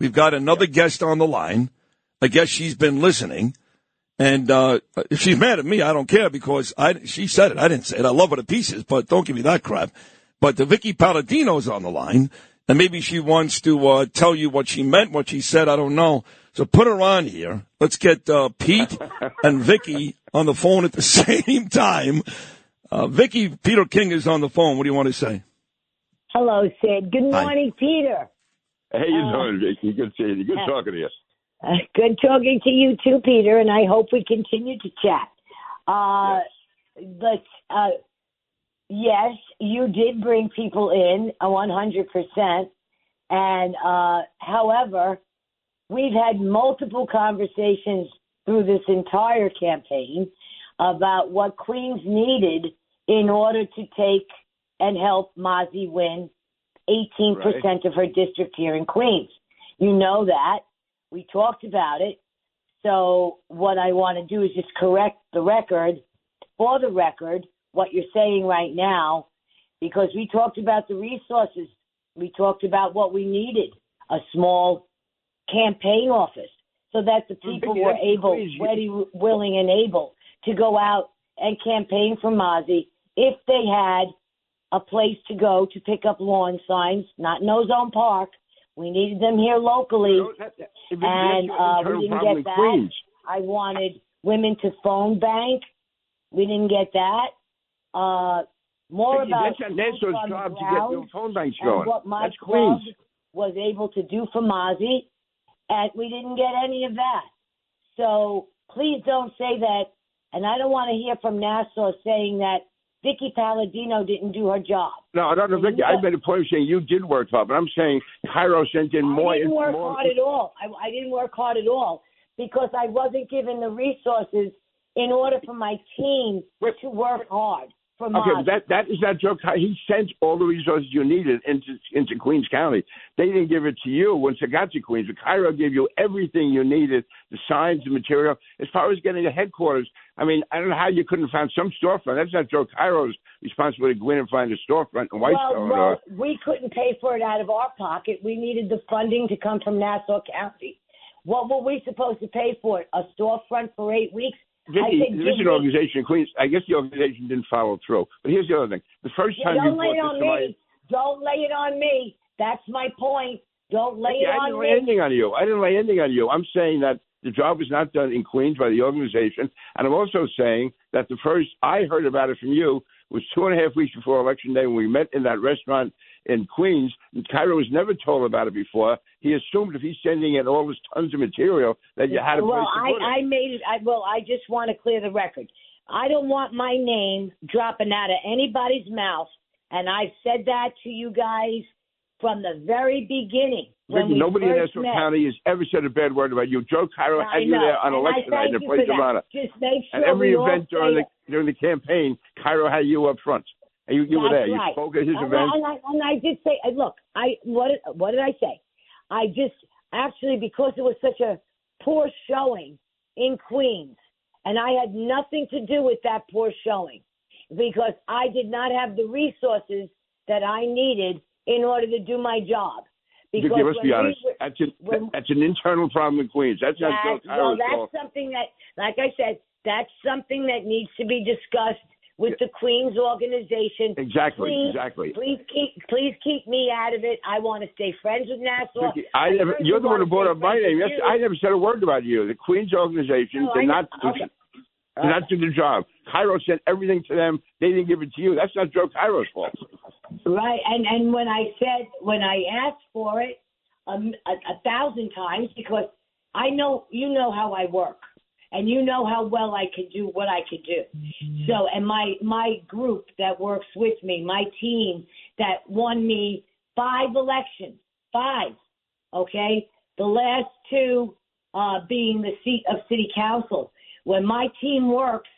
We've got another guest on the line. I guess she's been listening. And uh, if she's mad at me, I don't care because I she said it. I didn't say it. I love her to pieces, but don't give me that crap. But the Vickie Paladino's on the line, and maybe she wants to uh, tell you what she meant, what she said. I don't know. So put her on here. Let's get uh, Pete and Vickie on the phone at the same time. Uh, Vickie, Peter King is on the phone. What do you want to say? Hello, Sid. Good Hi. morning, Peter. How you Uh, doing, Vickie? Good seeing you. Good uh, talking to you. Uh, good talking to you too, Peter, and I hope we continue to chat. Uh, But uh, yes, you did bring people in, a 100%. And uh, however, we've had multiple conversations through this entire campaign about what Queens needed in order to take and help Mazi win 18% of her district here in Queens. You know that. We talked about it. So what I want to do is just correct the record for the record what you're saying right now because we talked about the resources. We talked about what we needed, a small campaign office so that the people were able, crazy. ready, willing, and able to go out and campaign for Mazi if they had a place to go to pick up lawn signs, not in Ozone Park. We needed them here locally. And, uh, we didn't get that. Queens. I wanted women to phone bank. We didn't get that. Uh, more about that's Nassau's job to get your phone banks going. what my That's club Queens. was able to do for Mazi, and we didn't get any of that. So please don't say that. And I don't want to hear from Nassau saying that Vickie Paladino didn't do her job. No, I don't know, Vickie. I made a point of saying you did work hard, but I'm saying Cairo sent in more. I didn't work more hard at all. I, I didn't work hard at all because I wasn't given the resources in order for my team to work hard for Okay, but that that is not joke. He sent all the resources you needed into into Queens County. They didn't give it to you once it got to Queens. But Cairo gave you everything you needed: the signs, the material. As far as getting the headquarters, I mean, I don't know how you couldn't find some storefront. That's not Joe Cairo's responsibility to go in and find a storefront in Whitestone. well, well, we couldn't pay for it out of our pocket. We needed the funding to come from Nassau County. What were we supposed to pay for it? A storefront for eight weeks? I Vickie, there is an organization in Queens. I guess the organization didn't follow through. But here's the other thing: the first Yeah, time you don't lay it on me. Don't lay it on me. That's my point. Don't lay Yeah, it I on didn't me. lay anything on you. I didn't lay anything on you. I'm saying that the job was not done in Queens by the organization, and I'm also saying that the first I heard about it from you was two and a half weeks before election day when we met in that restaurant in Queens. And Cairo was never told about it before. He assumed if he's sending in all this tons of material that you had a well, place to put it. I, I made it. I well, I just want to clear the record. I don't want my name dropping out of anybody's mouth, and I've said that to you guys from the very beginning. Vickie, nobody in Nassau met. County has ever said a bad word about you. Joe Cairo I had you there on and election night in the place of honor. Just make sure And every event during the during the campaign, Cairo had you up front. And you, you were there. right. You spoke at his and, event. I, and, I, did say, look, I what what did I say? I just actually because it was such a poor showing in Queens, and I had nothing to do with that poor showing because I did not have the resources that I needed in order to do my job. Because let's be we honest. were- That's an, when- that's an internal problem in Queens. That's not Joe that, well, that's something that, like I said, that's something that needs to be discussed with the Queens organization. Exactly, Please, exactly. Please keep, please keep me out of it. I want to stay friends with Nassau. Vickie, I never, you're the one who brought up my name. Yes. I never said a word about you. The Queens organization No, did not. Okay. did not do the job. Cairo sent everything to them. They didn't give it to you. That's not Joe Cairo's fault. Right, and and when I said when I asked for it um, a, a thousand times because I know you know how I work, and you know how well I could do what I could do. So, and my my group that works with me, my team that won me five elections, five, okay, the last two uh, being the seat of city council. When my team works,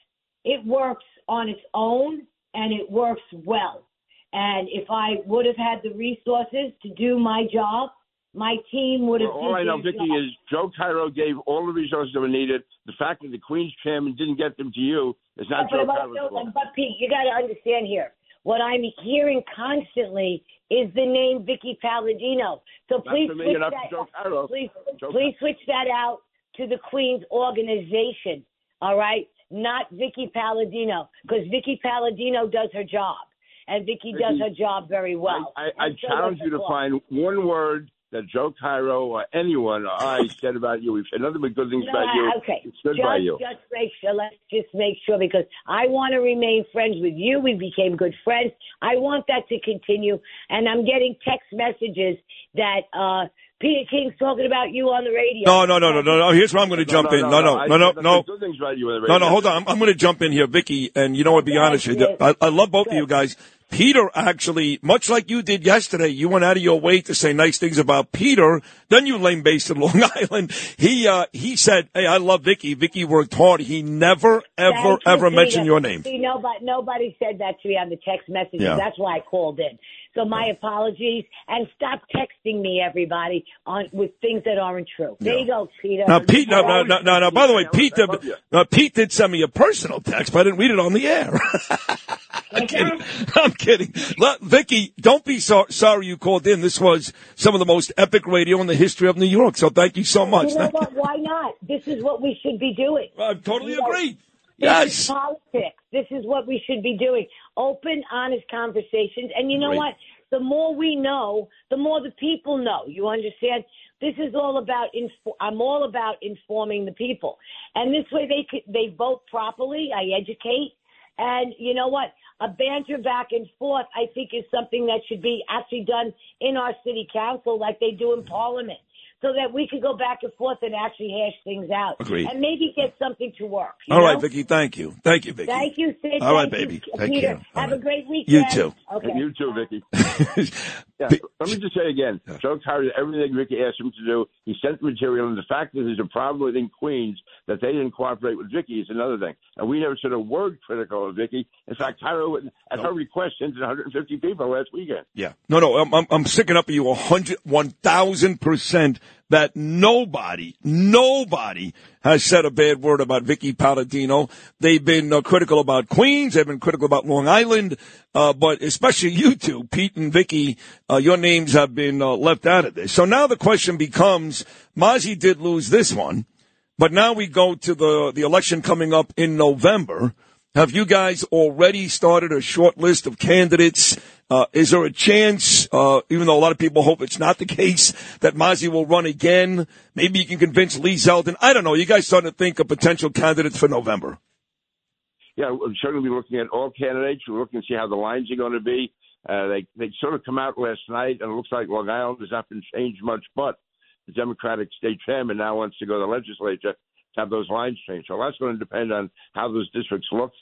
it works on its own and it works well. And if I would have had the resources to do my job, my team would have. Well, all I know, Vickie, job. is Joe Cairo gave all the resources that were needed. The fact that the Queens chairman didn't get them to you is not but, Joe but, Cairo's fault. but Pete, you got to understand here. what I'm hearing constantly is the name Vickie Paladino. So please me, switch that. Please, Joe please switch that out to the Queen's organization. All right, not Vickie Paladino, because Vickie Paladino does her job, and Vickie does her job very well. I, I, I so challenge you to law. find one word that Joe Cairo or anyone or I said about you. We've said nothing but good things No, about you. Okay. It's good just, by you. just make sure. Let's just make sure because I want to remain friends with you. We became good friends. I want that to continue. And I'm getting text messages that uh Peter King's talking about you on the radio. No, no, no, no, no, no. Here's where I'm going to jump in. No, no, I no, no, said no. nothing Good things about you. on the No, radio. no, hold on. I'm, I'm going to jump in here, Vickie. And you know what? Be honest with you. I, I love both of you guys. Peter actually, much like you did yesterday, you went out of your way to say nice things about Peter. Then you lame based in Long Island. He, uh, he said, Hey, I love Vickie. Vickie worked hard. He never, ever, you, ever Peter. mentioned your name. See, nobody, nobody said that to me on the text messages. Yeah. That's why I called in. So my apologies, and stop texting me, everybody, on with things that aren't true. There Yeah. you go, Peter. Now, Pete, no, no, no, no, no. By the way, Pete, did, love you. uh, Pete did send me a personal text, but I didn't read it on the air. I'm kidding. I'm kidding. Look, Vickie, don't be so, sorry you called in. This was some of the most epic radio in the history of New York. So thank you so much. You know what? Why not? This is what we should be doing. I totally You know, agree. This is Yes. politics. This is what we should be doing. Open, honest conversations. And you know Agree. what? The more we know, the more the people know. You understand? This is all about. I'm all about informing the people, and this way they could, they vote properly. I educate, and you know what? A banter back and forth, I think, is something that should be actually done in our city council, like they do in Parliament, so that we could go back and forth and actually hash things out, Agreed. and maybe get something to work. you All right, know? Vickie. Thank you. Thank you, Vickie. Thank you, Sid. All right, Thank baby. You, Take Peter. care. All Have right. a great weekend. You too. Okay. You too, Vickie. Yeah, let me just say again, Joe Cairo did everything Vickie asked him to do. He sent the material, and the fact that there's a problem within Queens that they didn't cooperate with Vickie is another thing. And we never said a word critical of Vickie. In fact, Cairo, at her request, sent in 150 people last weekend. Yeah. No, no, I'm, I'm, I'm sticking up for you a hundred, one thousand percent that nobody, nobody has said a bad word about Vickie Paladino. They've been uh, critical about Queens. They've been critical about Long Island. Uh, but especially you two, Pete and Vickie, uh, your names have been uh, left out of this. So now the question becomes, Mazi did lose this one, but now we go to the, the election coming up in November. Have you guys already started a short list of candidates? Uh, is there a chance, uh, even though a lot of people hope it's not the case, that Mazi will run again? Maybe you can convince Lee Zeldin. I don't know. You guys starting to think of potential candidates for November? Yeah, we're certainly looking at all candidates. We're looking to see how the lines are going to be. Uh, they they sort of come out last night, and it looks like Long Island has not been changed much, but the Democratic state chairman now wants to go to the legislature to have those lines changed. So that's going to depend on how those districts look.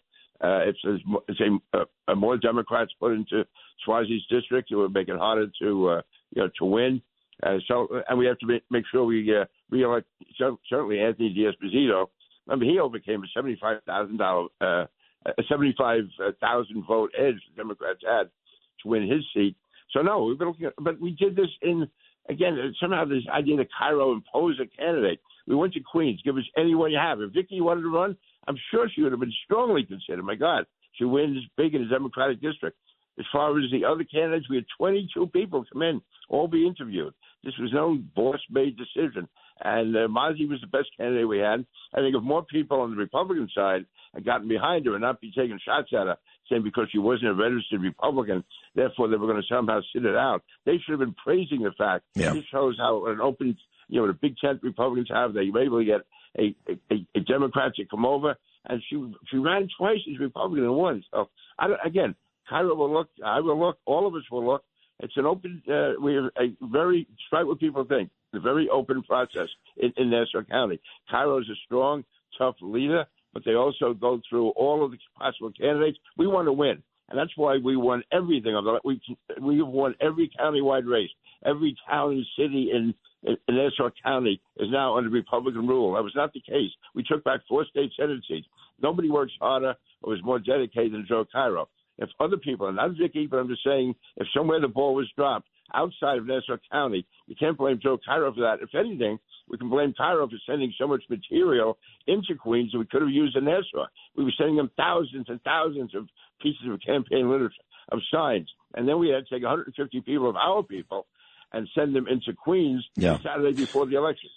Uh, if there's mo- if a, a, a more Democrats put into Suozzi's district, it would make it harder to uh, you know to win. Uh, so, and we have to make, sure we uh, reelect cer- certainly Anthony D'Esposito. Remember, he overcame a seventy-five thousand dollar, uh, a seventy-five thousand vote edge the Democrats had to win his seat. So no, we've been looking at, but we did this in again somehow this idea that Cairo impose a candidate. We went to Queens. Give us anyone you have. If Vicky wanted to run, I'm sure she would have been strongly considered. My God, she wins big in the Democratic district. As far as the other candidates, we had 22 people come in, all be interviewed. This was no boss-made decision, and uh, Mazi was the best candidate we had. I think if more people on the Republican side had gotten behind her and not be taking shots at her, saying because she wasn't a registered Republican, therefore they were going to somehow sit it out, they should have been praising the fact. Yeah. This shows how an open, you know, the Big Tent Republicans have, they were able to get a, a, a Democrat to come over, and she she ran twice as Republican and won. So I, don't- again, Cairo will look, I will look, all of us will look. It's an open, uh, we have a very, despite what people think, a very open process in, in Nassau County. Cairo is a strong, tough leader, but they also go through all of the possible candidates. We want to win. And that's why we won everything. We we have won every countywide race. Every town and city in, in, Nassau County is now under Republican rule. That was not the case. We took back four state senate seats. Nobody works harder or was more dedicated than Joe Cairo. If other people, and not Vickie, but I'm just saying, if somewhere the ball was dropped outside of Nassau County, you can't blame Joe Cairo for that. If anything, we can blame Cairo for sending so much material into Queens that we could have used in Nassau. We were sending them thousands and thousands of pieces of campaign literature. of signs. And then we had to take 150 people of our people and send them into Queens Yeah. Saturday before the election.